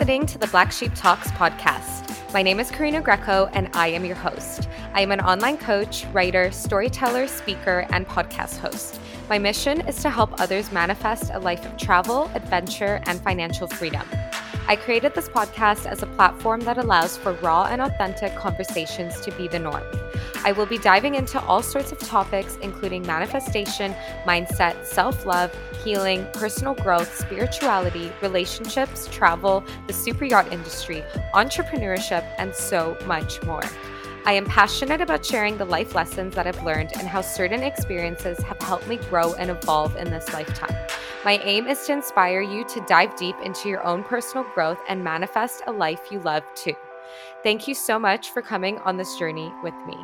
Listening to the Black Sheep Talks podcast. My name is Karina Greco, and I am your host. I am an online coach, writer, storyteller, speaker, and podcast host. My mission is to help others manifest a life of travel, adventure, and financial freedom. I created this podcast as a platform that allows for raw and authentic conversations to be the norm. I will be diving into all sorts of topics, including manifestation, mindset, self love, healing, personal growth, spirituality, relationships, travel, the super yacht industry, entrepreneurship, and so much more. I am passionate about sharing the life lessons that I've learned and how certain experiences have helped me grow and evolve in this lifetime. My aim is to inspire you to dive deep into your own personal growth and manifest a life you love too. Thank you so much for coming on this journey with me.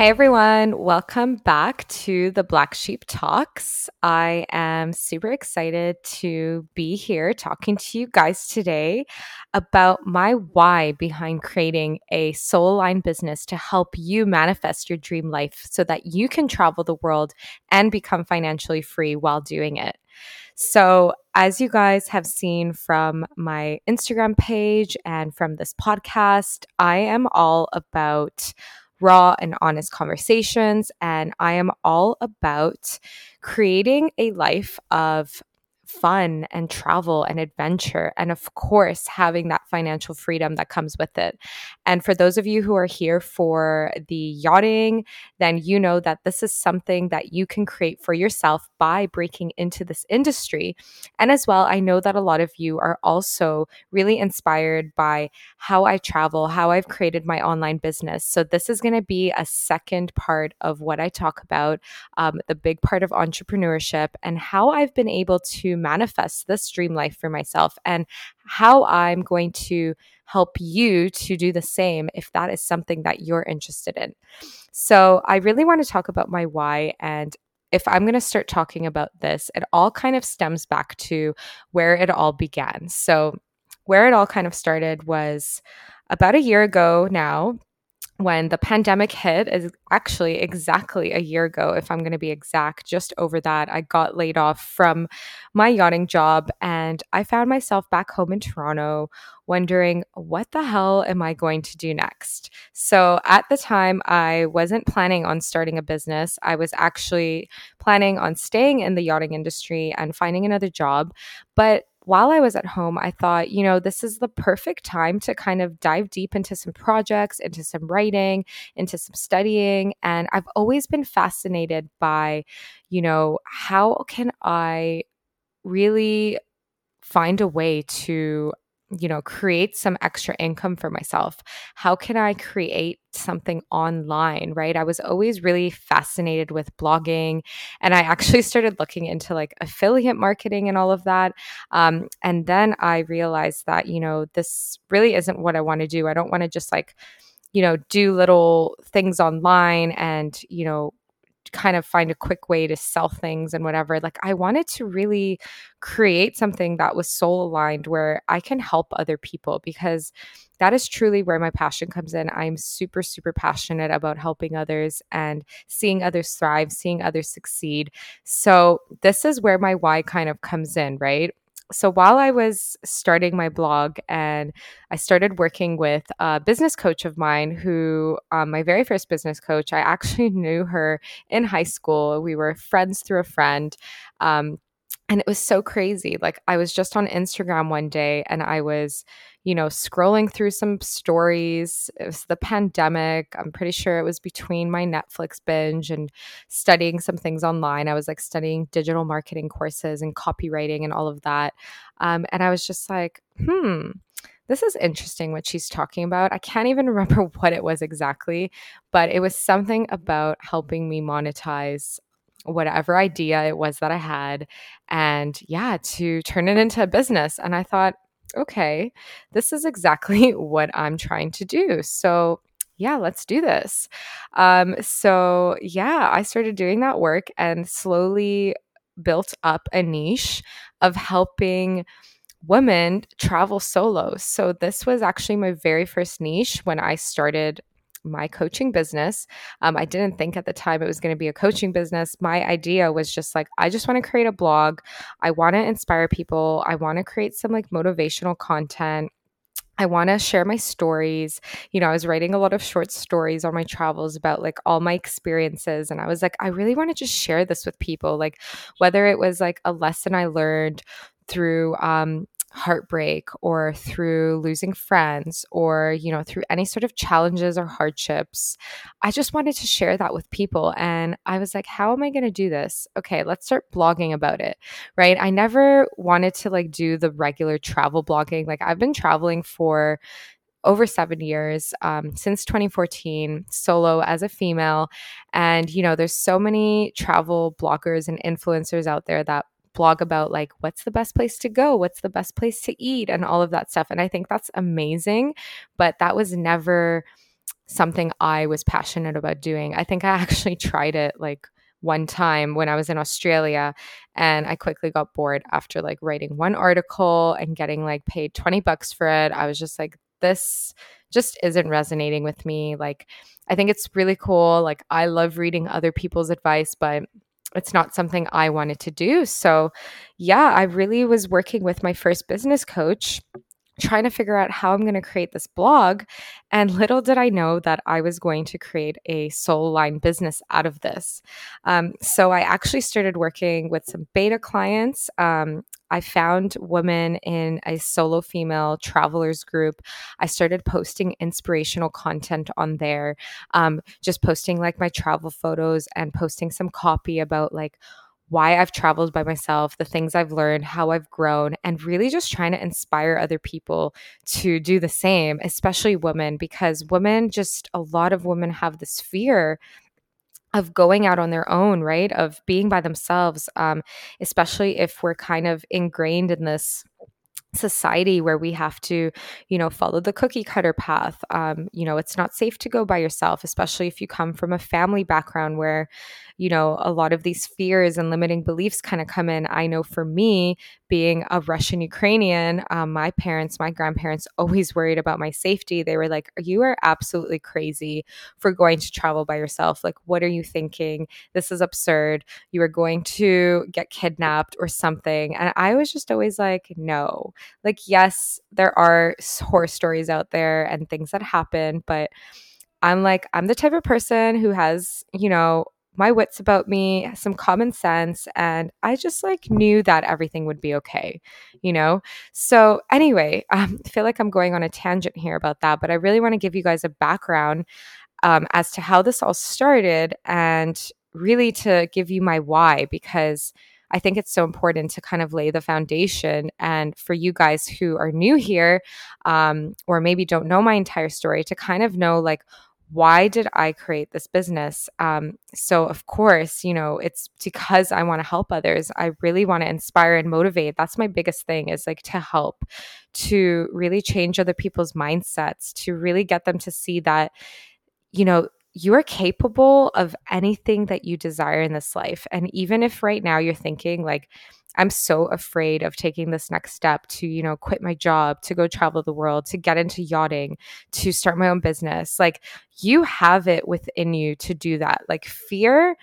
Hey everyone, welcome back to the Black Sheep Talks. I am super excited to be here talking to you guys today about my why behind creating a soul aligned business to help you manifest your dream life so that you can travel the world and become financially free while doing it. So, as you guys have seen from my Instagram page and from this podcast, I am all about raw and honest conversations. And I am all about creating a life of fun and travel and adventure. And of course, having that financial freedom that comes with it. And for those of you who are here for the yachting, then you know that this is something that you can create for yourself by breaking into this industry. And as well, I know that a lot of you are also really inspired by how I travel, how I've created my online business. So, this is going to be a second part of what I talk about, um, the big part of entrepreneurship, and how I've been able to manifest this dream life for myself and how I'm going to help you to do the same if that is something that you're interested in. So, I really want to talk about my why and if I'm going to start talking about this, it all kind of stems back to where it all began. So, where it all kind of started was about a year ago now when the pandemic hit is actually exactly a year ago if i'm going to be exact just over that i got laid off from my yachting job and i found myself back home in toronto wondering what the hell am i going to do next? So at the time i wasn't planning on starting a business. I was actually planning on staying in the yachting industry and finding another job but while I was at home, I thought, you know, this is the perfect time to kind of dive deep into some projects, into some writing, into some studying. And I've always been fascinated by, you know, how can I really find a way to you know, create some extra income for myself? How can I create something online, right? I was always really fascinated with blogging and I actually started looking into like affiliate marketing and all of that. Um, and then I realized that, you know, this really isn't what I want to do. I don't want to just like, you know, do little things online and, you know, kind of find a quick way to sell things and whatever. Like I wanted to really create something that was soul aligned where I can help other people because that is truly where my passion comes in. I'm super, super passionate about helping others and seeing others thrive, seeing others succeed. So, this is where my why kind of comes in, right? So while I was starting my blog and I started working with a business coach of mine who, um, my very first business coach, I actually knew her in high school. We were friends through a friend. Um, and it was so crazy. Like I was just on Instagram one day and I was you know, scrolling through some stories. It was the pandemic. I'm pretty sure it was between my Netflix binge and studying some things online. I was like studying digital marketing courses and copywriting and all of that. Um, and I was just like, hmm, this is interesting what she's talking about. I can't even remember what it was exactly, but it was something about helping me monetize whatever idea it was that I had and yeah, to turn it into a business. And I thought, okay, this is exactly what I'm trying to do. So, yeah, let's do this. Um, so, yeah, I started doing that work and slowly built up a niche of helping women travel solo. So, this was actually my very first niche when I started my coaching business. Um, I didn't think at the time it was going to be a coaching business. My idea was just like, I just want to create a blog. I want to inspire people. I want to create some like motivational content. I want to share my stories. You know, I was writing a lot of short stories on my travels about like all my experiences. And I was like, I really want to just share this with people. Like, whether it was like a lesson I learned through um, heartbreak or through losing friends or you know through any sort of challenges or hardships i just wanted to share that with people and i was like how am i going to do this? Okay let's start blogging about it right? I never wanted to like do the regular travel blogging like i've been traveling for over seven years um, since 2014 solo as a female and you know there's so many travel bloggers and influencers out there that blog about like what's the best place to go, what's the best place to eat, and all of that stuff. And I think that's amazing. But that was never something I was passionate about doing. I think I actually tried it like one time when I was in Australia and I quickly got bored after like writing one article and getting like paid 20 bucks for it. I was just like, this just isn't resonating with me. Like, I think it's really cool. Like, I love reading other people's advice, but it's not something I wanted to do. So, yeah, I really was working with my first business coach trying to figure out how I'm going to create this blog. And little did I know that I was going to create a soul line business out of this. Um, so I actually started working with some beta clients. Um, I found women in a solo female travelers group. I started posting inspirational content on there, um, just posting like my travel photos and posting some copy about like why I've traveled by myself, the things I've learned, how I've grown, and really just trying to inspire other people to do the same, especially women, because women just a lot of women have this fear of going out on their own, right? Of being by themselves, um, especially if we're kind of ingrained in this society where we have to you know follow the cookie cutter path um, you know it's not safe to go by yourself especially if you come from a family background where you know, a lot of these fears and limiting beliefs kind of come in. I know for me, being a Russian Ukrainian, um, my parents, my grandparents always worried about my safety. They were like, You are absolutely crazy for going to travel by yourself. Like, what are you thinking? This is absurd. You are going to get kidnapped or something. And I was just always like, No. Like, yes, there are horror stories out there and things that happen, but I'm like, I'm the type of person who has, you know, my wits about me, some common sense, and I just like knew that everything would be okay, you know? So, anyway, um, I feel like I'm going on a tangent here about that, but I really want to give you guys a background um, as to how this all started and really to give you my why because I think it's so important to kind of lay the foundation. And for you guys who are new here um, or maybe don't know my entire story, to kind of know like, why did I create this business? Um, so, of course, you know, it's because I want to help others. I really want to inspire and motivate. That's my biggest thing is like to help, to really change other people's mindsets, to really get them to see that, you know, you are capable of anything that you desire in this life. And even if right now you're thinking, like, I'm so afraid of taking this next step to, you know, quit my job, to go travel the world, to get into yachting, to start my own business. Like you have it within you to do that. Like fear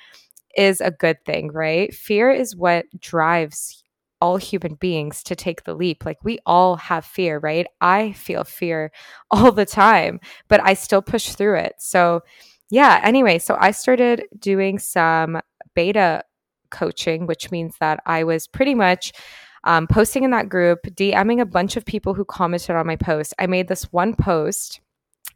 is a good thing, right? Fear is what drives all human beings to take the leap. Like we all have fear, right? I feel fear all the time, but I still push through it. So, yeah, anyway, so I started doing some beta coaching, which means that I was pretty much um, posting in that group, DMing a bunch of people who commented on my post. I made this one post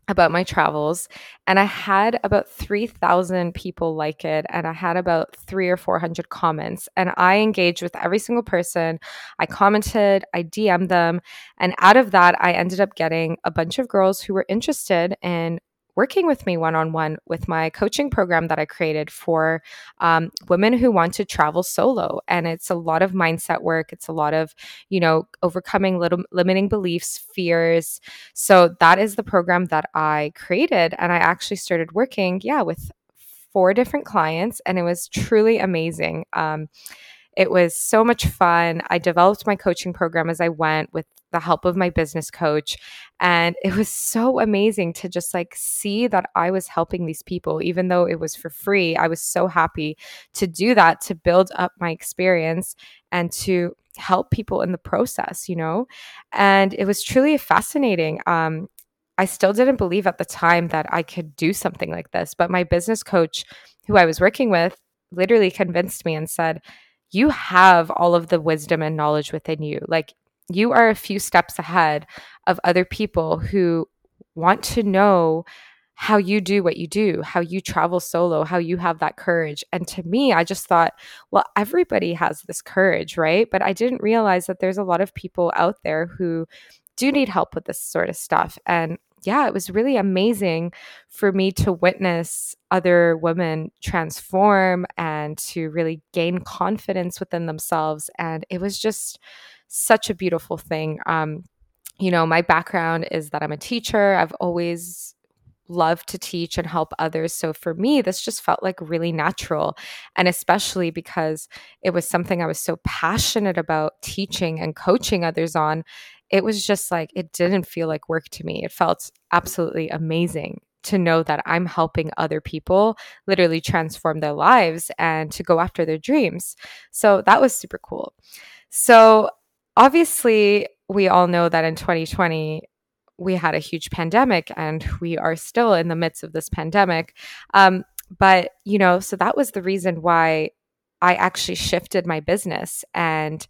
about my travels and I had about 3,000 people like it and I had about 3 or 400 comments and I engaged with every single person. I commented, I DM'd them and out of that I ended up getting a bunch of girls who were interested in working with me one on one with my coaching program that I created for um, women who want to travel solo. And it's a lot of mindset work, it's a lot of, you know, overcoming little limiting beliefs, fears. So that is the program that I created. And I actually started working, yeah, with four different clients, and it was truly amazing. Um, It was so much fun. I developed my coaching program as I went with the help of my business coach. And it was so amazing to just like see that I was helping these people, even though it was for free. I was so happy to do that, to build up my experience and to help people in the process, you know? And it was truly fascinating. Um, I still didn't believe at the time that I could do something like this, but my business coach, who I was working with, literally convinced me and said, You have all of the wisdom and knowledge within you. Like, you are a few steps ahead of other people who want to know how you do what you do, how you travel solo, how you have that courage. And to me, I just thought, well, everybody has this courage, right? But I didn't realize that there's a lot of people out there who do need help with this sort of stuff. And yeah, it was really amazing for me to witness other women transform and to really gain confidence within themselves. And it was just such a beautiful thing. Um, you know, my background is that I'm a teacher. I've always love to teach and help others. So for me, this just felt like really natural. And especially because it was something I was so passionate about teaching and coaching others on, it was just like, it didn't feel like work to me. It felt absolutely amazing to know that I'm helping other people literally transform their lives and to go after their dreams. So that was super cool. So obviously, we all know that in 2020, we had a huge pandemic and we are still in the midst of this pandemic. Um, but, you know, so that was the reason why I actually shifted my business and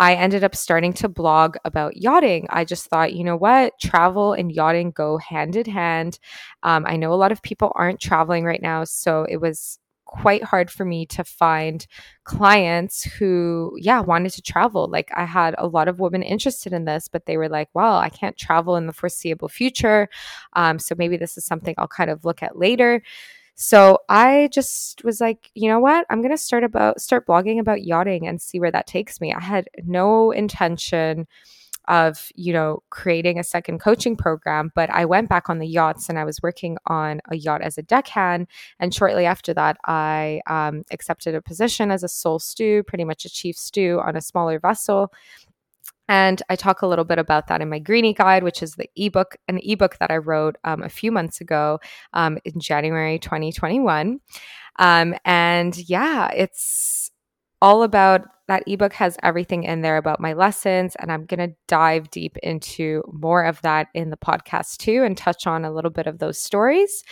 I ended up starting to blog about yachting. I just thought, you know what? Travel and yachting go hand in hand. Um, I know a lot of people aren't traveling right now. So it was quite hard for me to find clients who, yeah, wanted to travel. Like I had a lot of women interested in this, but they were like, well, I can't travel in the foreseeable future. Um, so maybe this is something I'll kind of look at later. So I just was like, you know what? I'm to start about start blogging about yachting and see where that takes me. I had no intention of you know creating a second coaching program but i went back on the yachts and i was working on a yacht as a deckhand and shortly after that i um, accepted a position as a sole stew pretty much a chief stew on a smaller vessel and I talk a little bit about that in my Greenie Guide, which is the ebook, an ebook that I wrote um, a few months ago um, in January 2021. Um, and yeah, it's all about that ebook has everything in there about my lessons and i'm going to dive deep into more of that in the podcast too and touch on a little bit of those stories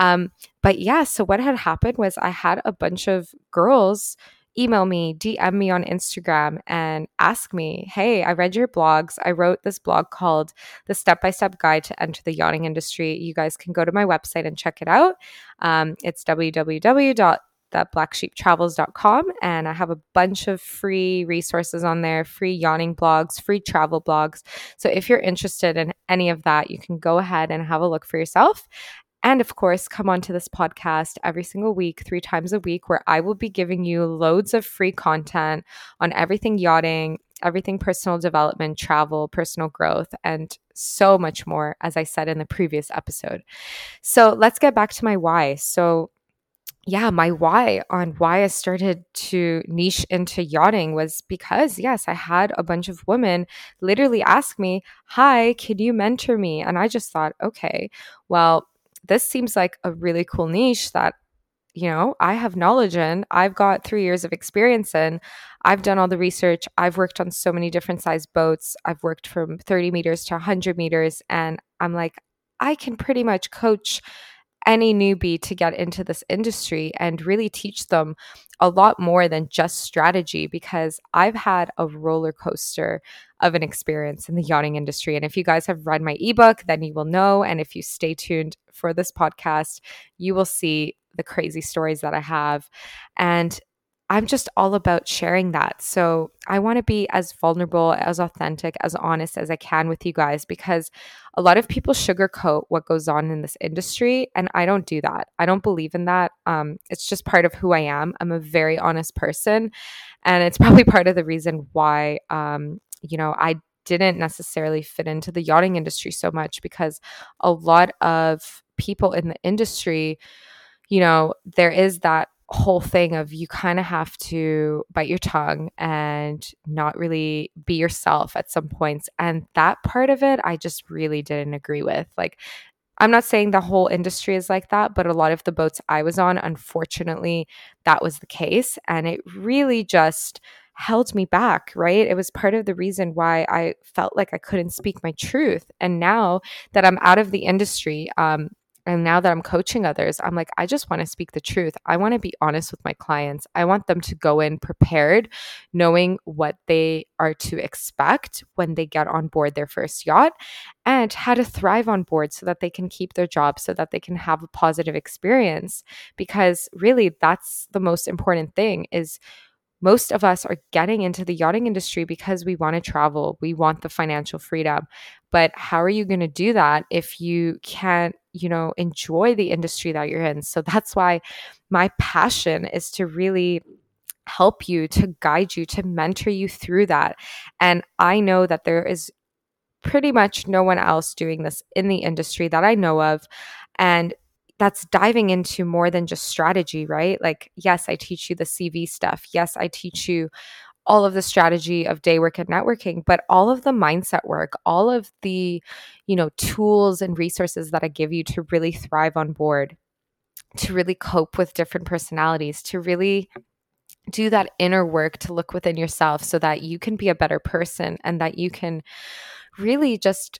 um, but yeah so what had happened was i had a bunch of girls email me dm me on instagram and ask me hey i read your blogs i wrote this blog called the step-by-step guide to enter the yachting industry you guys can go to my website and check it out um, it's www blacksheeptravels.com and I have a bunch of free resources on there, free yachting blogs, free travel blogs. So if you're interested in any of that, you can go ahead and have a look for yourself. And of course, come onto this podcast every single week, three times a week, where I will be giving you loads of free content on everything yachting, everything personal development, travel, personal growth, and so much more, as I said in the previous episode. So let's get back to my why. So, yeah, my why on why I started to niche into yachting was because, yes, I had a bunch of women literally ask me, Hi, can you mentor me? And I just thought, okay, well, this seems like a really cool niche that, you know, I have knowledge in. I've got three years of experience in. I've done all the research. I've worked on so many different size boats. I've worked from 30 meters to 100 meters. And I'm like, I can pretty much coach any newbie to get into this industry and really teach them a lot more than just strategy because I've had a roller coaster of an experience in the yachting industry. And if you guys have read my ebook, then you will know. And if you stay tuned for this podcast, you will see the crazy stories that I have. And I'm just all about sharing that. So I want to be as vulnerable, as authentic, as honest as I can with you guys because a lot of people sugarcoat what goes on in this industry. And I don't do that. I don't believe in that. Um, it's just part of who I am. I'm a very honest person. And it's probably part of the reason why, um, you know, I didn't necessarily fit into the yachting industry so much because a lot of people in the industry, you know, there is that whole thing of you kind of have to bite your tongue and not really be yourself at some points. And that part of it, I just really didn't agree with. Like, I'm not saying the whole industry is like that, but a lot of the boats I was on, unfortunately, that was the case. And it really just held me back, right? It was part of the reason why I felt like I couldn't speak my truth. And now that I'm out of the industry, um, and now that I'm coaching others, I'm like, I just want to speak the truth. I want to be honest with my clients. I want them to go in prepared, knowing what they are to expect when they get on board their first yacht and how to thrive on board so that they can keep their job, so that they can have a positive experience. Because really, that's the most important thing is most of us are getting into the yachting industry because we want to travel, we want the financial freedom. But how are you going to do that if you can't, you know, enjoy the industry that you're in? So that's why my passion is to really help you, to guide you, to mentor you through that. And I know that there is pretty much no one else doing this in the industry that I know of. And that's diving into more than just strategy, right? Like, yes, I teach you the CV stuff. Yes, I teach you all of the strategy of day work and networking, but all of the mindset work, all of the, you know, tools and resources that I give you to really thrive on board, to really cope with different personalities, to really do that inner work to look within yourself so that you can be a better person and that you can really just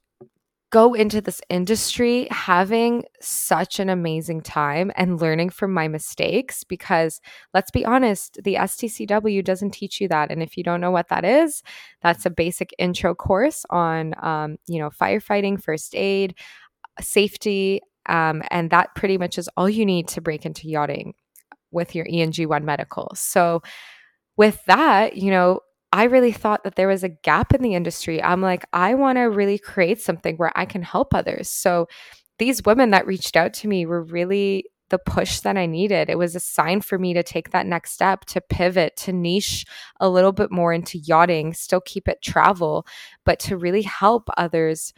go into this industry having such an amazing time and learning from my mistakes because let's be honest the STCW doesn't teach you that. And if you don't know what that is that's a basic intro course on um, you know firefighting first aid safety um, and that pretty much is all you need to break into yachting with your ENG1 medical. So with that you know I really thought that there was a gap in the industry. I'm like, I want to really create something where I can help others. So these women that reached out to me were really the push that I needed. It was a sign for me to take that next step, to pivot, to niche a little bit more into yachting, still keep it travel, but to really help others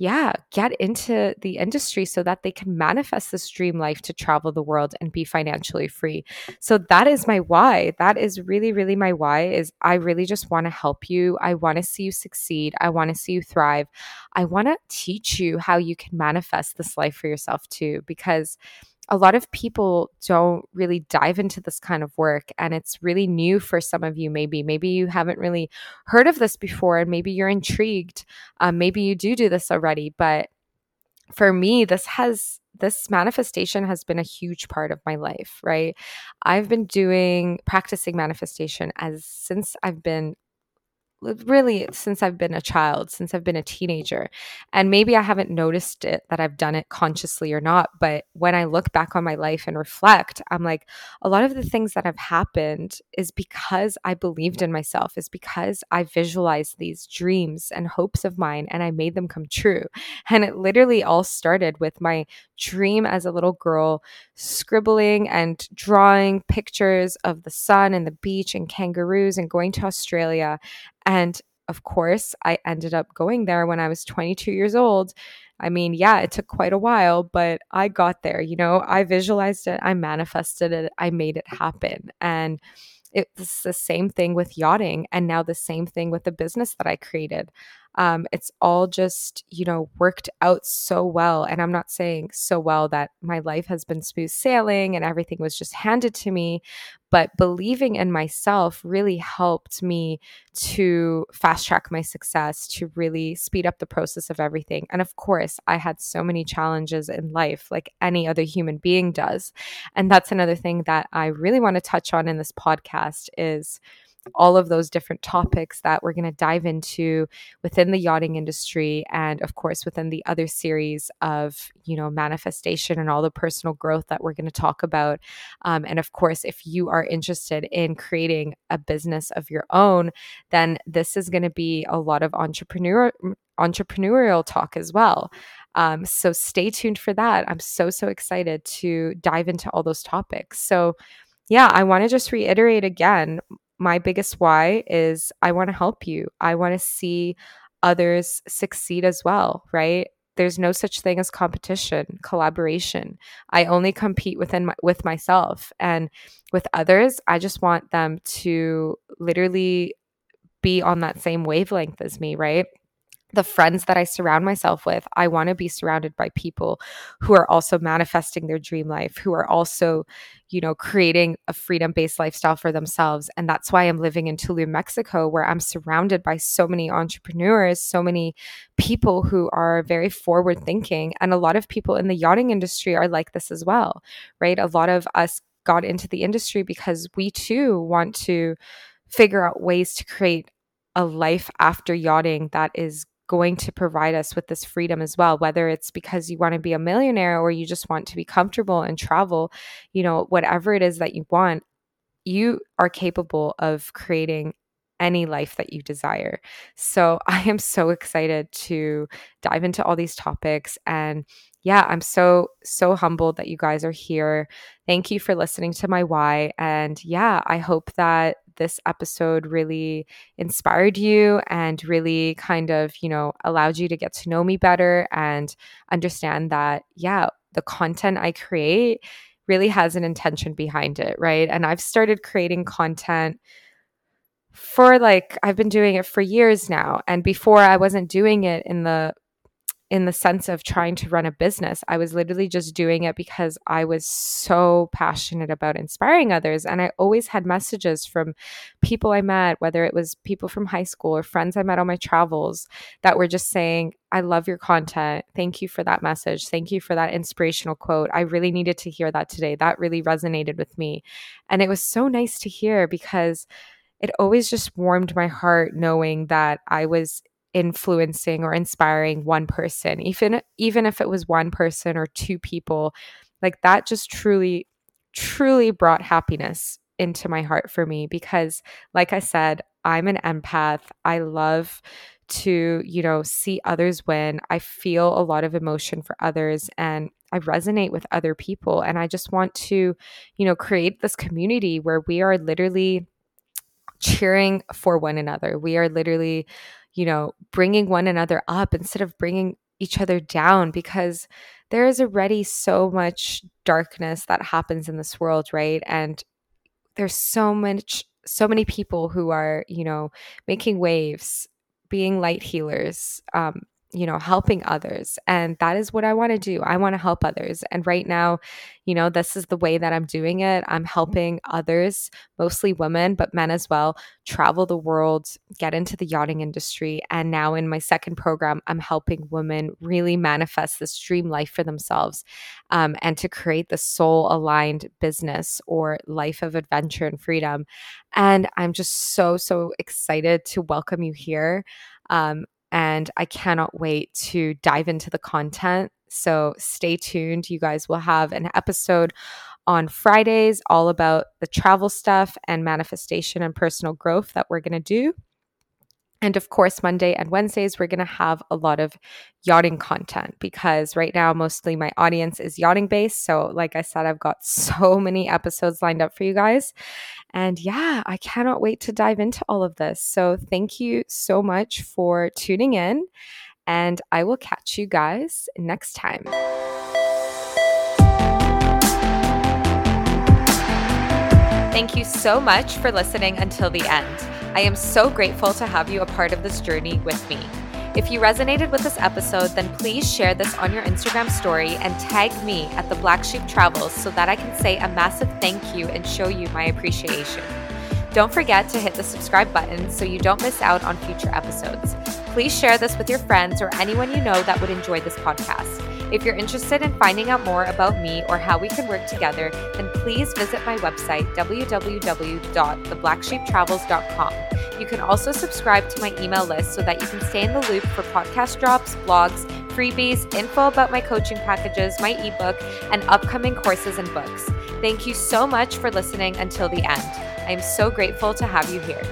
yeah, get into the industry so that they can manifest this dream life to travel the world and be financially free. So that is my why. That is really really my why is I really just want to help you. I want to see you succeed. I want to see you thrive. I want to teach you how you can manifest this life for yourself too because a lot of people don't really dive into this kind of work and it's really new for some of you maybe. Maybe you haven't really heard of this before and maybe you're intrigued. Um, maybe you do do this already but for me this has this manifestation has been a huge part of my life right? I've been doing practicing manifestation as since i've been really since I've been a child, since I've been a teenager. And maybe I haven't noticed it that I've done it consciously or not. But when I look back on my life and reflect, I'm like, a lot of the things that have happened is because I believed in myself, is because I visualized these dreams and hopes of mine and I made them come true. And it literally all started with my dream as a little girl, scribbling and drawing pictures of the sun and the beach and kangaroos and going to Australia and of course, I ended up going there when I was 22 years old. I mean, yeah, it took quite a while, but I got there. You know, I visualized it, I manifested it, I made it happen. And it's the same thing with yachting and now the same thing with the business that I created. Um, it's all just, you know, worked out so well. And I'm not saying so well that my life has been smooth sailing and everything was just handed to me, but believing in myself really helped me to fast track my success, to really speed up the process of everything. And of course, I had so many challenges in life, like any other human being does. And that's another thing that I really want to touch on in this podcast is all of those different topics that we're going to dive into within the yachting industry and of course within the other series of you know manifestation and all the personal growth that we're going to talk about. Um, and of course if you are interested in creating a business of your own then this is going to be a lot of entrepreneur entrepreneurial talk as well. Um, so stay tuned for that. I'm so so excited to dive into all those topics. So yeah, I want to just reiterate again my biggest why is I want to help you. I want to see others succeed as well, right? there's no such thing as competition, collaboration. I only compete within my, with myself and with others. I just want them to literally be on that same wavelength as me, right? The friends that I surround myself with, I want to be surrounded by people who are also manifesting their dream life, who are also, you know, creating a freedom based lifestyle for themselves. And that's why I'm living in Tulum, Mexico, where I'm surrounded by so many entrepreneurs, so many people who are very forward thinking. And a lot of people in the yachting industry are like this as well, right? A lot of us got into the industry because we too want to figure out ways to create a life after yachting that is going to provide us with this freedom as well whether it's because you want to be a millionaire or you just want to be comfortable and travel you know whatever it is that you want you are capable of creating any life that you desire. So I am so excited to dive into all these topics and yeah, I'm so so humbled that you guys are here. Thank you for listening to my why and yeah, I hope that this episode really inspired you and really kind of, you know, allowed you to get to know me better and understand that, yeah, the content I create really has an intention behind it, right? And I've started creating content for like I've been doing it for years now and before I wasn't doing it in the in the sense of trying to run a business. I was literally just doing it because I was so passionate about inspiring others. And I always had messages from people I met, whether it was people from high school or friends I met on my travels, that were just saying, I love your content. Thank you for that message. Thank you for that inspirational quote. I really needed to hear that today. That really resonated with me. And it was so nice to hear because it always just warmed my heart knowing that I was influencing or inspiring one person even even if it was one person or two people like that just truly truly brought happiness into my heart for me because like i said i'm an empath. I love to you know see others win. I feel a lot of emotion for others and i resonate with other people. And i just want to you know create this community where we are literally cheering for one another. We are literally you know, bringing one another up instead of bringing each other down because there is already so much darkness that happens in this world, right? And there's so much so many people who are, you know, making waves, being light healers, um, you know, helping others. And that is what I want to do. I want to help others. And right now, you know, this is the way that I'm doing it. I'm helping others, mostly women, but men as well, travel the world, get into the yachting industry. And now in my second program, I'm helping women really manifest this dream life for themselves um, and to create the soul aligned business or life of adventure and freedom. And I'm just so, so excited to welcome you here. Um, and I cannot wait to dive into the content. So stay tuned. You guys will have an episode on Fridays all about the travel stuff and manifestation and personal growth that we're going to do. And of course, Monday and Wednesdays, we're going to have a lot of yachting content because right now, mostly my audience is yachting based. So, like I said, I've got so many episodes lined up for you guys. And yeah, I cannot wait to dive into all of this. So, thank you so much for tuning in. And I will catch you guys next time. Thank you so much for listening until the end. I am so grateful to have you a part of this journey with me. If you resonated with this episode, then please share this on your Instagram story and tag me at the Black Sheep Travels so that I can say a massive thank you and show you my appreciation. Don't forget to hit the subscribe button so you don't miss out on future episodes. Please share this with your friends or anyone you know that would enjoy this podcast. If you're interested in finding out more about me or how we can work together, then please visit my website, www.theblacksheeptravels.com. You can also subscribe to my email list so that you can stay in the loop for podcast drops, blogs, freebies, info about my coaching packages, my ebook, and upcoming courses and books. Thank you so much for listening until the end. I am so grateful to have you here.